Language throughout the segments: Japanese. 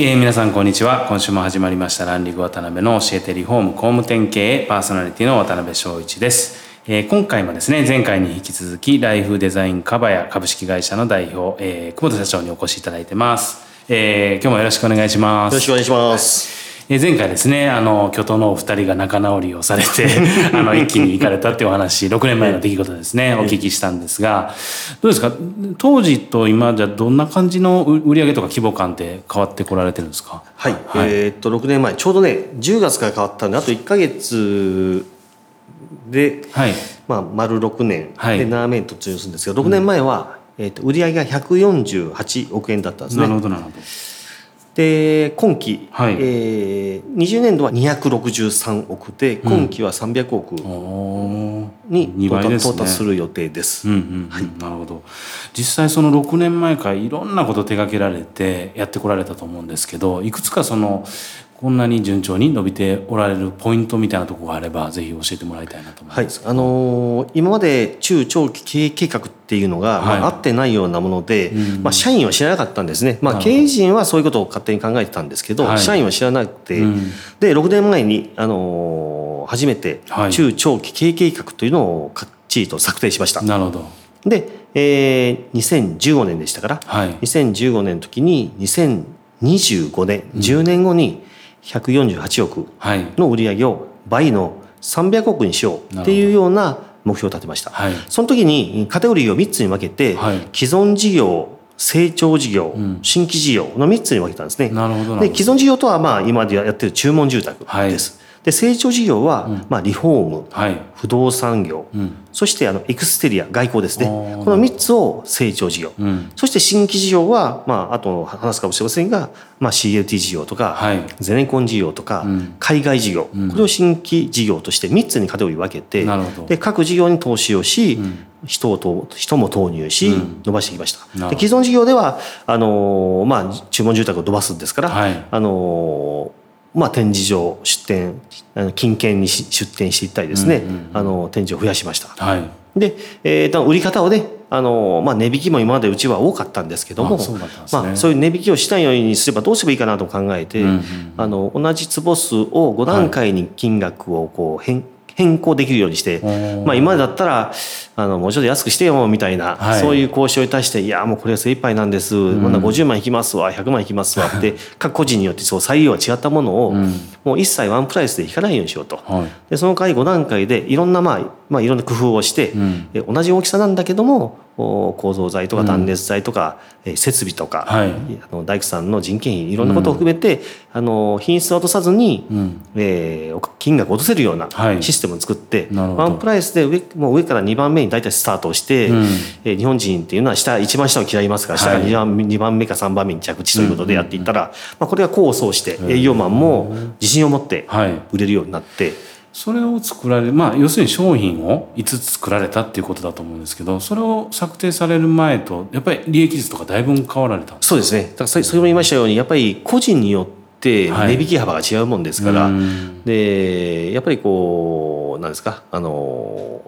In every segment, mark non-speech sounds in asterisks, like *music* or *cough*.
えー、皆さんこんにちは。今週も始まりましたランリグ渡辺の教えてリフォーム工務店経営パーソナリティの渡辺翔一です、えー、今回もですね前回に引き続きライフデザインカバヤ株式会社の代表、えー、久保田社長にお越しいただいてます、え、今日もよろしくお願いします。よろしくお願いします。え前回ですねあの巨頭のお二人が仲直りをされて *laughs* あの一気に行かれたっていうお話6年前の出来事ですねお聞きしたんですがどうですか？当時と今じゃどんな感じの売上とか規模感って変わってこられてるんですか？はい、はい、えー、っと6年前ちょうどね10月から変わったんであと1か月で、はい。まあ、丸6年。で7年突入するんですけど、6年前は、えー、と売上が148億円だったんですね。なるほどなるほどで今期、はい、えー、20年度は263億で今期は300億に到達,、到達する予定です。なるほど。実際その6年前からいろんなこと手掛けられてやってこられたと思うんですけどいくつかそのこんなに順調に伸びておられるポイントみたいなところがあればぜひ教えてもらいたいなと思います、はい、あのー、今まで中長期経営計画っていうのが、はい、まあ、合ってないようなもので、うん、まあ、社員は知らなかったんですね、まあ、経営陣はそういうことを勝手に考えてたんですけど、はい、社員は知らなくて、うん、で6年前に、あのー、初めて中長期経営計画というのをかっちりと策定しました。なるほど。で、えー、2015年でしたから、はい、2015年の時に2025年、うん、10年後に148億の売り上げを倍の300億にしようっていうような目標を立てました、はい、その時にカテゴリーを3つに分けて、はい、既存事業成長事業、うん、新規事業の3つに分けたんですね。で既存事業とはまあ今でやってる注文住宅です。はいで成長事業は、まあ、リフォーム、はい、不動産業、うん、そしてあのエクステリア外交ですね。この3つを成長事業、うん、そして新規事業は、まあ、あと話すかもしれませんが、まあ、CLT 事業とか、はい、ゼネコン事業とか、うん、海外事業、これを新規事業として3つにカテゴリー分けてで各事業に投資をし、人をと人も投入し、伸ばしてきました。で既存事業ではあのまあ注文住宅を伸ばすんですから、はい、あのまあ、展示場出店金券に出店していったりですね、うんうんうん、あの展示を増やしました。はい、で、えー、売り方をねあの、まあ、値引きも今までうちは多かったんですけどもそう、ね、まあ、そういう値引きをしないようにすればどうすればいいかなと考えて、うんうんうん、あの同じ坪数を5段階に金額をこう変、はい変更できるようにして、まあ、今までだったらあのもうちょっと安くしてよみたいな、はい、そういう交渉に対して「いやもうこれは精一杯なんです、うん、まだ50万引きますわ100万引きますわ」って各個人によってそう採用は違ったものを、うん、もう一切ワンプライスで引かないようにしようと、はい、でその代わり5段階でいろんな、まあまあ、いろんな工夫をして、うん、同じ大きさなんだけども構造材とか断熱材とか、うん、設備とか、はい、あの大工さんの人件費いろんなことを含めて、うん、あの品質を落とさずに、うん、えー、金額を落とせるようなシステムを作って、はい、ワンプライスで上もう上から2番目に大体スタートをして、うん、えー、日本人っていうのは下一番下を嫌いますから下が2番,、2番目か3番目に着地ということでやっていったら、まあ、これが功を奏して営業マンも自信を持って売れるようになって。それを作られまあ要するに商品を5つ作られたっていうことだと思うんですけどそれを策定される前とやっぱり利益率とかだいぶ変わられたそうですね。だから先ほど言いましたようにやっぱり個人によって値引き幅が違うもんですから、はい、でやっぱりこうなんですか？あの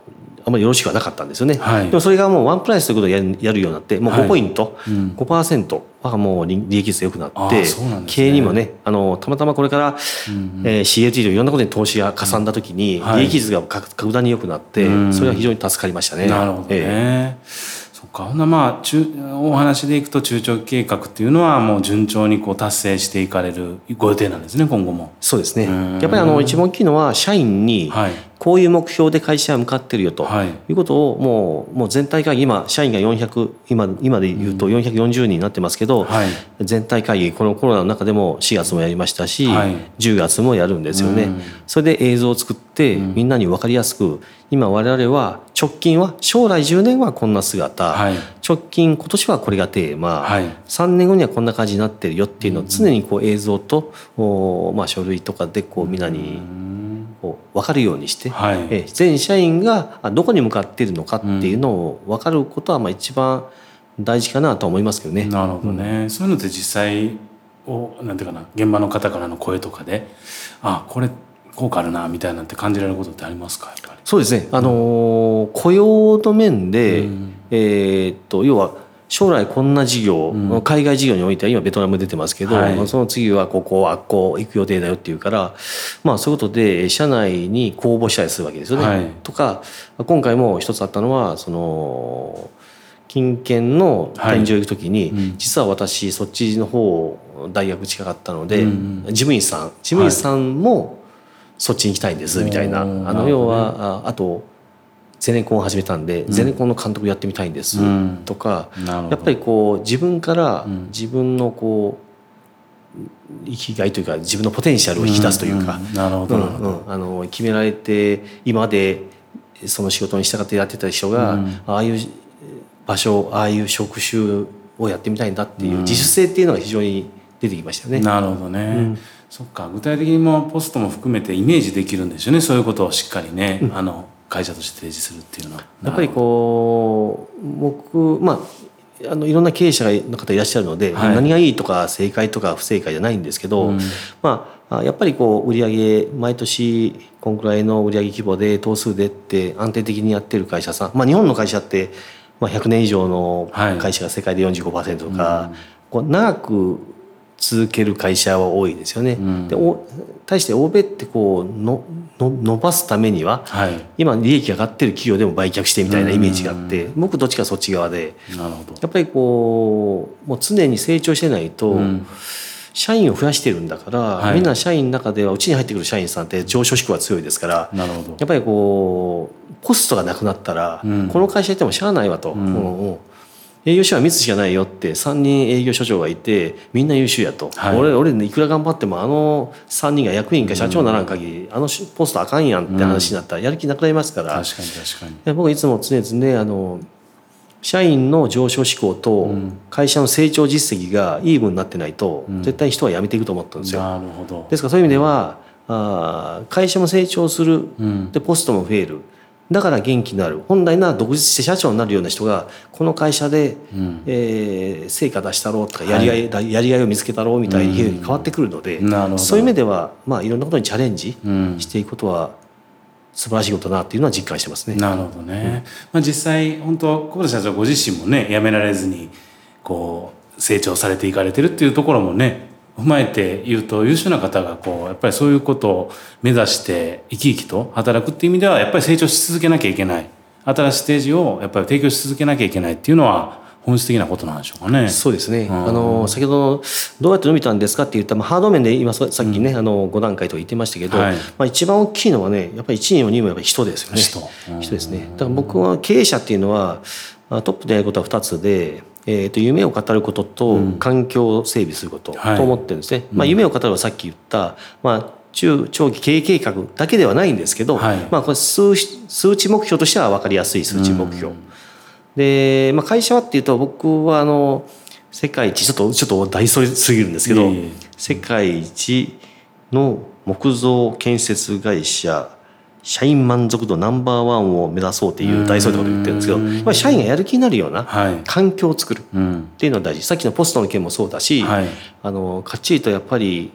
あんまりよろしくはなかったんですよね、はい、でもそれがもうワンプライスということをやるやるようになってもう5ポイント、はいうん、5%はもう利益率が良くなって、ね、経営にもねあのたまたまこれから、うんえー、CAT といろんなことに投資がかさんだ時に、利益率が格段に良くなって、それは非常に助かりましたね。なるほどね、えーそっか。ほんなまあ中お話でいくと中長期計画っていうのはもう順調にこう達成していかれるご予定なんですね今後も。そうですね。やっぱりあの一番大きいのは社員にこういう目標で会社は向かってるよと、はい、いうことをもうもう全体会議今社員が400今今で言うと440人になってますけど、はい、全体会議このコロナの中でも4月もやりましたし、はい、10月もやるんですよね。それで映像を作ってみんなに分かりやすく今我々は直近は将来10年はこんな姿、はい、直近今年はこれがテーマ、はい、3年後にはこんな感じになってるよっていうのを常にこう映像と、おまあ、書類とかでこうみんなにこう分かるようにして、はい、え全社員がどこに向かっているのかっていうのを分かることはまあ一番大事かなと思いますけどね。なるほどね、うん、そういうのって実際をなんていうかな現場の方からの声とかであこれ効果あるなみたいなって感じられることってありますか？そうですね、あのー、雇用の面で、うん、えー、っと要は将来こんな事業、うん、海外事業においては今ベトナム出てますけど、はい、その次はここあっこ行く予定だよっていうからまあそういうことで社内に公募したりするわけですよね。はい、とか今回も一つあったのはその金券の展示を行く時に、はいうん、実は私そっちの方大学近かったので、うん、事務員さん事務員さんもそっちに行きたいんですみたいな、あの要はああとゼネコンを始めたんで、ゼネコンの監督やってみたいんですとか、やっぱりこう自分から自分のこう生きがいというか自分のポテンシャルを引き出すというか、なるほど、あの決められて今までその仕事に従ってやってた人が、ああいう場所ああいう職種をやってみたいんだっていう自主性っていうのが非常に出てきましたね。なるほどね、そっか。具体的にもポストも含めてイメージできるんですよね。そういうことをしっかりね、あの会社として提示するっていうのは。やっぱりこう僕まああのいろんな経営者の方いらっしゃるので、はい、何がいいとか正解とか不正解じゃないんですけど、うん、まあやっぱりこう売上毎年こんくらいの売上規模で頭数でって安定的にやってる会社さん、まあ、日本の会社って、まあ、100年以上の会社が世界で45%とか、はいうん、こう長く続ける会社は多いですよね。うん、で対して欧米ってこうのの伸ばすためには、はい、今利益が上がってる企業でも売却してみたいなイメージがあって、僕どっちかそっち側でなるほど。やっぱりこうもう常に成長してないと、うん、社員を増やしてるんだから、はい、みんな社員の中ではうちに入ってくる社員さんって上昇志向が強いですからなるほど。やっぱりこうコストがなくなったら、うん、この会社やってもしゃあないわと。うん営業所はミスしかないよって3人営業所長がいてみんな優秀やと、はい、俺俺いくら頑張ってもあの3人が役員か社長にならん限り、うん、あのポストあかんやんって話になったらやる気なくなりますから、確かに確かに。僕いつも常々あの社員の上昇志向と会社の成長実績がイーブンになってないと、絶対人は辞めていくと思ったんですよ。なるほど。ですからそういう意味ではあ会社も成長する、でポストも増える。だから元気になる。本来なら独立して社長になるような人がこの会社で、うん、えー、成果出したろうとかやりがい、はい、やりがいを見つけたろうみたいに変わってくるので、うん、そういう意味では、まあ、いろんなことにチャレンジしていくことは、素晴らしいことだなっていうのは実感してますね。なるほどね。まあ実際本当久保田社長ご自身もね辞められずにこう成長されていかれてるっていうところもね踏まえて言うと優秀な方がこうやっぱりそういうことを目指して生き生きと働くっていう意味ではやっぱり成長し続けなきゃいけない新しいステージをやっぱり提供し続けなきゃいけないっていうのは本質的なことなんでしょうかね。そうですね。うん、あの先ほどどうやって伸びたんですかって言ったまあハード面で今さっきね、うん、あの5段階と言ってましたけど、はい、まあ一番大きいのはねやっぱり1位も2位もやっぱり人ですよね。人。人ですね。だから僕は経営者っていうのはトップでやることは2つでえー、と夢を語ることと環境を整備することと思ってるんですね。はい、まあ、夢を語るはさっき言った、まあ、中長期経営計画だけではないんですけど、はい、まあ、これ数数値目標としては分かりやすい数値目標。で、まあ、会社はっていうと僕はあの世界一ちょっとちょっと大それすぎるんですけど世界一の木造建設会社社員満足度ナンバーワンを目指そうっていう大それたこと言ってるんですけど、まあ、社員がやる気になるような環境を作るっていうのは大事、さっきのポストの件もそうだし、はい、あのかっちりとやっぱり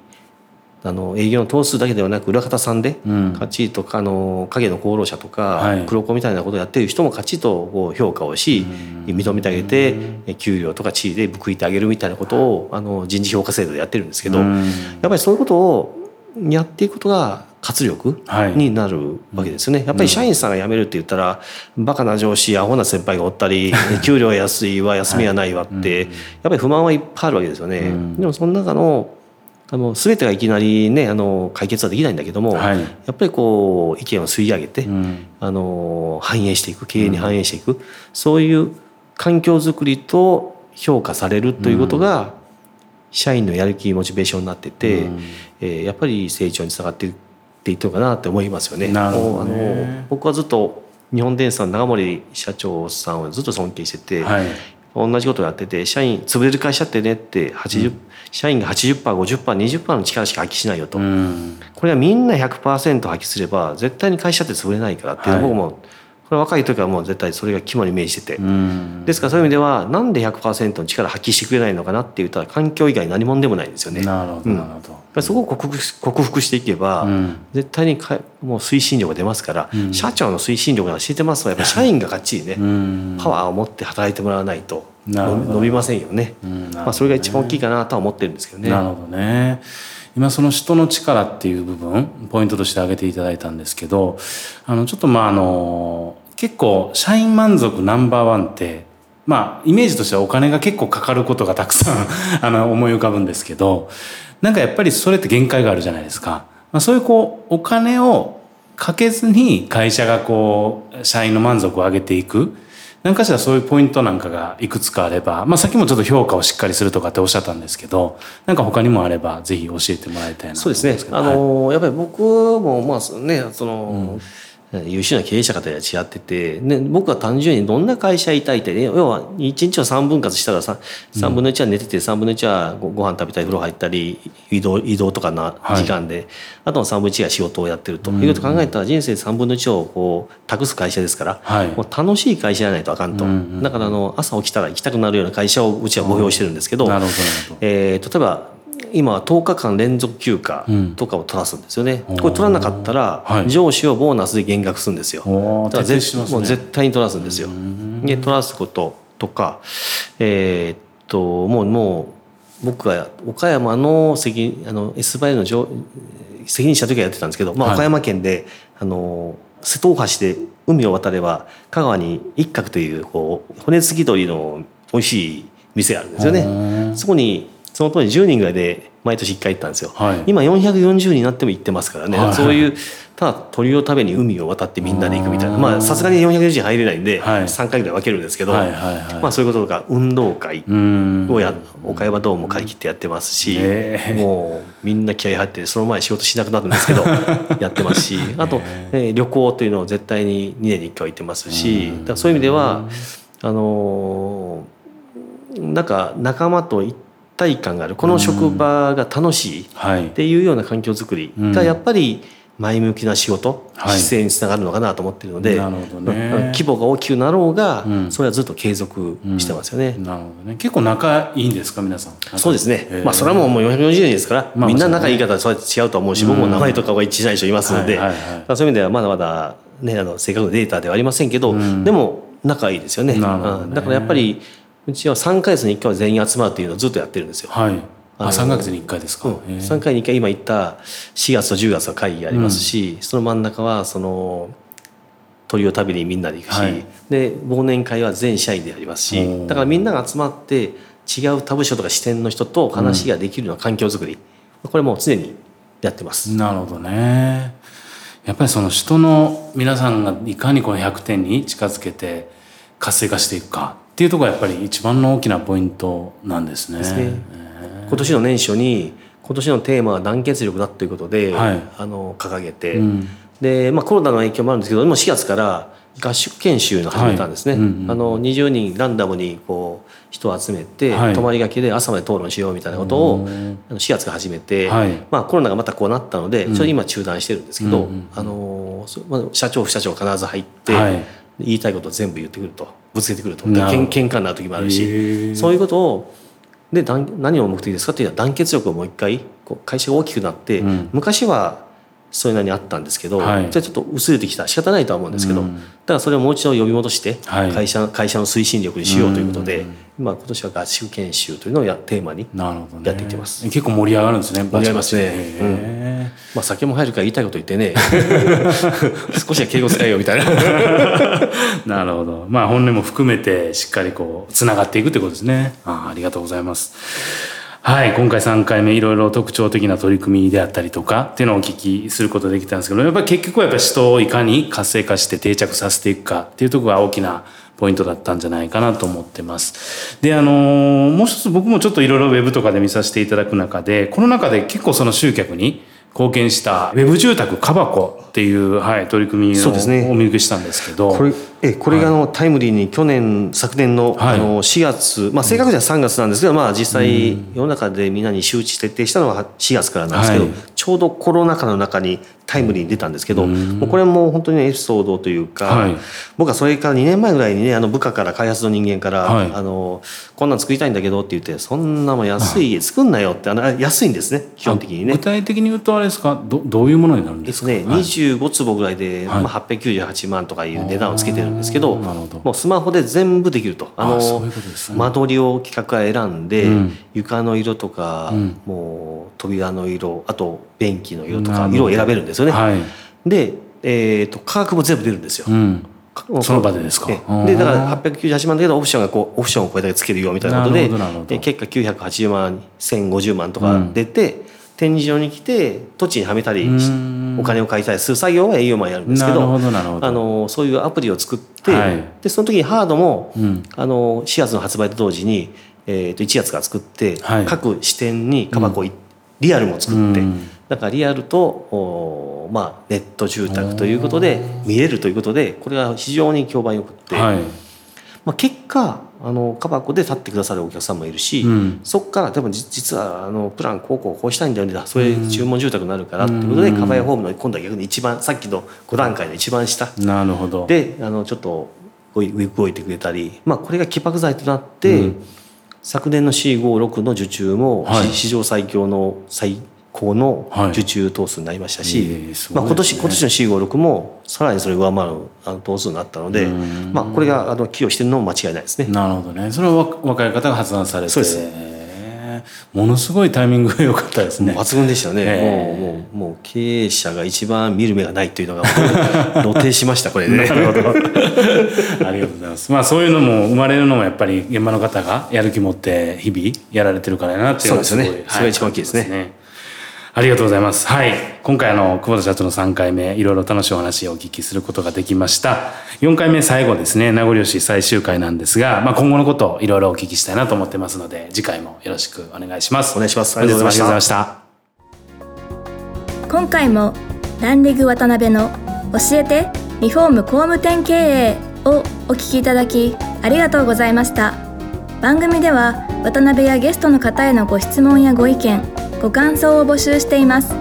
あの営業の頭数だけではなく裏方さんで、かっちりとあの影の功労者とか、黒子みたいなことをやってる人もかっちりとこう評価をし、認めてあげて、給料とか地位で報いてあげるみたいなことをあの人事評価制度でやってるんですけど、やっぱりそういうことをやっていくことが活力になるわけですよね、はい、やっぱり社員さんが辞めるって言ったら、バカな上司アホな先輩がおったり給料安いわ休みはないわって、やっぱり不満はいっぱいあるわけですよね、でもその中のあの全てがいきなりねあの解決はできないんだけども、はい、やっぱりこう意見を吸い上げて、うん、あの反映していく経営に反映していく、うん、そういう環境づくりと評価されるということが、社員のやる気モチベーションになってて、うん、えー、やっぱり成長につながっていっていったのかなって思いますよね。なるほど、ね、あの僕はずっと日本電産長森社長さんをずっと尊敬してて、はい、同じことをやってて社員潰れる会社ってねって80、うん、社員が 80%50%20% の力しか発揮しないよと、うん、これはみんな100%発揮すれば絶対に会社って潰れないからっていうのを僕もこれ若い時はもう絶対それが肝に銘じてて、ですからそういう意味ではなんで100%の力発揮してくれないのかなって言ったら環境以外何者でもないんですよね。なるほど、なるほど。そこを克服していけば、うん、絶対にかもう推進力が出ますから、うん、社長の推進力が教えてますがやっぱ社員ががっちりね、パワーを持って働いてもらわないと伸びませんよね。ね。まあ、それが一番大きいかなとは思ってるんですけどね。なるほどね。今その人の力っていう部分ポイントとして挙げていただいたんですけどあのちょっとまああの結構社員満足ナンバーワンってまあイメージとしてはお金が結構かかることがたくさん *laughs* あの思い浮かぶんですけどなんかやっぱりそれって限界があるじゃないですか。まあ、そういうこうお金をかけずに会社がこう社員の満足を上げていく何かしらそういうポイントなんかがいくつかあれば、まあ、さっきもちょっと評価をしっかりするとかっておっしゃったんですけどなんか他にもあればぜひ教えてもらいたいなそうですね。あの、はい、やっぱり僕もまあねその、うん優秀な経営者方や違ってて、ね、僕は単純にどんな会社いたいって、ね、要は1日を3分割したら 3, 3分の1は寝てて3分の1はごご飯食べたり風呂入ったり移動移動とかな時間で、はい、あとの3分の1が仕事をやってると。いうことを考えたら人生3分の1をこう託す会社ですから、はい、もう楽しい会社じゃないとあかんと、だからあの朝起きたら行きたくなるような会社をうちは募標してるんですけど、えー、例えば今は10日間連続休暇とかを取らすんですよね、うん、これ取らなかったら上司をボーナスで減額するんですよ、だから絶,、もう絶対に取らすんですよ、で取らすこととかえー、っともうもう僕が岡山の責あの S バイの責任者の時はやってたんですけど、まあ、岡山県で、あの瀬戸大橋で海を渡れば香川に一角というこう骨付き鳥の美味しい店があるんですよね。そこにその当時10人ぐらいで毎年1回行ったんですよ、はい、今440人になっても行ってますからね、はい、そういうただ鳥を食べに海を渡ってみんなで行くみたいな。まあさすがに440人入れないんで3回ぐらい分けるんですけど、はいまあ、そういうこととか運動会をや岡山ドームを借り切ってやってますし、もうみんな気合入ってその前仕事しなくなるんですけど *laughs* やってますしあと、えー、旅行というのを絶対に2年に1回行ってますしだそういう意味ではあのー、なんか仲間と行って体感がある。この職場が楽しいっていうような環境づくりがやっぱり前向きな仕事、姿勢につながるのかなと思ってるので、ね、規模が大きくなろうが、うん、それはずっと継続してますよね。うん、なるほどね。結構仲いいんですか皆さん？そうですね。まあそれはもうもう440年ですから、まあ、みんな仲いい方はそうやって違うと思うし、僕も名前とかは一致しない人いますので、そういう意味ではまだまだねあの正確なデータではありませんけど、でも仲いいですよね。ね。だからやっぱりうちは3か月に1回は全員集まるっていうのをずっとやってるんですよ。はい、あ3か月に1回ですか、うん、3回に1回今言った4月と10月は会議ありますし、うん、その真ん中はその鳥を食べにみんなで行くし、はい、で忘年会は全社員でやりますしだからみんなが集まって違う他部署とか視点の人と話ができるような環境づくり、うん、これも常にやってます。なるほどね。やっぱりその人の皆さんがいかにこの100点に近づけて活性化していくかっていうところがやっぱり一番の大きなポイントなんですね。すね。今年の年初に今年のテーマは団結力だということで、はい、あの掲げて、うん、で、まあ、コロナの影響もあるんですけども4月から合宿研修の始めたんですね、はいうんうん、あの20人ランダムにこう人を集めて、はい、泊まりがけで朝まで討論しようみたいなことを4月から始めて、はい、まあ、コロナがまたこうなったのでそれ今中断してるんですけど、うん、あの社長副社長必ず入って、言いたいことを全部言ってくると。ぶつけてくると。けん喧嘩になる時もあるし。そういうことをで何を目的ですかっていうのは団結力をもう一回こう会社が大きくなって、うん、昔はそれなりにあったんですけど、はい、じゃあちょっと薄れてきた。仕方ないとは思うんですけど、うん、だからそれをもう一度呼び戻して会社はい、会社の推進力にしようということで、うん、今今年は合宿研修というのをやテーマにやっていってます、ね、結構盛り上がるんですね盛り上がりますね、まあ酒も入るから言いたいこと言ってね。*laughs* 少しは敬語使えよみたいな。*laughs* なるほど。まあ本音も含めてしっかりこうつながっていくってことですね。あありがとうございます。はい今回3回目いろいろ特徴的な取り組みであったりとかっていうのをお聞きすることできたんですけどやっぱり結局はやっぱ人をいかに活性化して定着させていくかっていうところが大きなポイントだったんじゃないかなと思ってます。で、あのもう一つ僕もちょっといろいろウェブとかで見させていただく中で、この中で結構その集客に貢献したウェブ住宅カバコっていう、はい、取り組みをお見受けしたんですけど、これえこれがあの、タイムリーに去年昨年の,、あの4月、まあ、正確には3月なんですけど、まあ、実際世の中でみんなに周知徹底したのは4月からなんですけど、ちょうどコロナ禍の中にタイムリーに出たんですけど、もうこれも本当にエピソードというか、はい、僕はそれから2年前ぐらいにねあの部下から開発の人間から、はい、あの「こんなん作りたいんだけど」って言って「そんなも安い家作んなよ」ってあの安いんですね基本的にね。具体的に言うとあれですか？どどういうものになるんですか？ですね、はい、25坪ぐらいで、まあ、898万とかいう値段をつけてるんですけどもうスマホで全部できると。あの、ね、間取りを企画は選んで、うん、床の色とか、うん、もう扉の色あと便器の色とか色を選べるんですよね。はい、で、えーと、価格も全部出るんですよ。うん。その場でですか？でだから898万だけどオプションがこうオプションをこれだけつけるよみたいなことでで結果980万1050万とか出て、うん、展示場に来て土地にはめたりお金を借りたりする作業は営業マンやるんですけどあのそういうアプリを作って、はい、でその時にハードも、うん、あの4月の発売と同時に、えー、と1月から作って、はい、各支店にカバコリアルも作って、うん、だからリアルとまあ、ネット住宅ということで見れるということでこれは非常に評判よくって、はい、まあ、結果あのカバコで立ってくださるお客さんもいるし、うん、そこからでも実はあのプランこうこうこうしたいんだよねそれ注文住宅になるからっていうことで、カバヤホームの今度は逆に一番さっきの5段階の一番下。なるほど。であのちょっと動いてくれたり、まあ、これが起爆剤となって、うん、昨年の C56 の受注も、史上最強の最高の受注頭数になりましたし、はいね、まあ、今年今年の C56 もさらにそれ上回るあの頭数になったので、まあ、これがあの寄与してるのも間違いないですね。なるほどね。それは若い方が発案されて。そうですものすごいタイミングが良かったですね。抜群でしたね。えー、もうもうもう経営者が一番見る目がないというのが露呈しましたこれね。なるほど。*laughs* ありがとうございます。まあそういうのも生まれるのもやっぱり現場の方がやる気持って日々やられてるからなっていうのがすごい。そうですね。それが一番大きいですね。ありがとうございます。はい。今回あの、久保田社長の3回目、いろいろ楽しいお話をお聞きすることができました。4回目最後ですね、名残惜しい最終回なんですが、まあ今後のことをいろいろお聞きしたいなと思ってますので、次回もよろしくお願いします。お願いします。ありがとうございました。今回も、ランリグ渡辺の教えてリフォーム工務店経営をお聞きいただき、ありがとうございました。番組では、渡辺やゲストの方へのご質問やご意見、ご感想を募集しています。ウ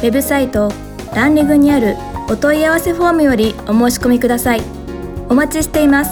ェブサイトランリグにあるお問い合わせフォームよりお申し込みください。お待ちしています。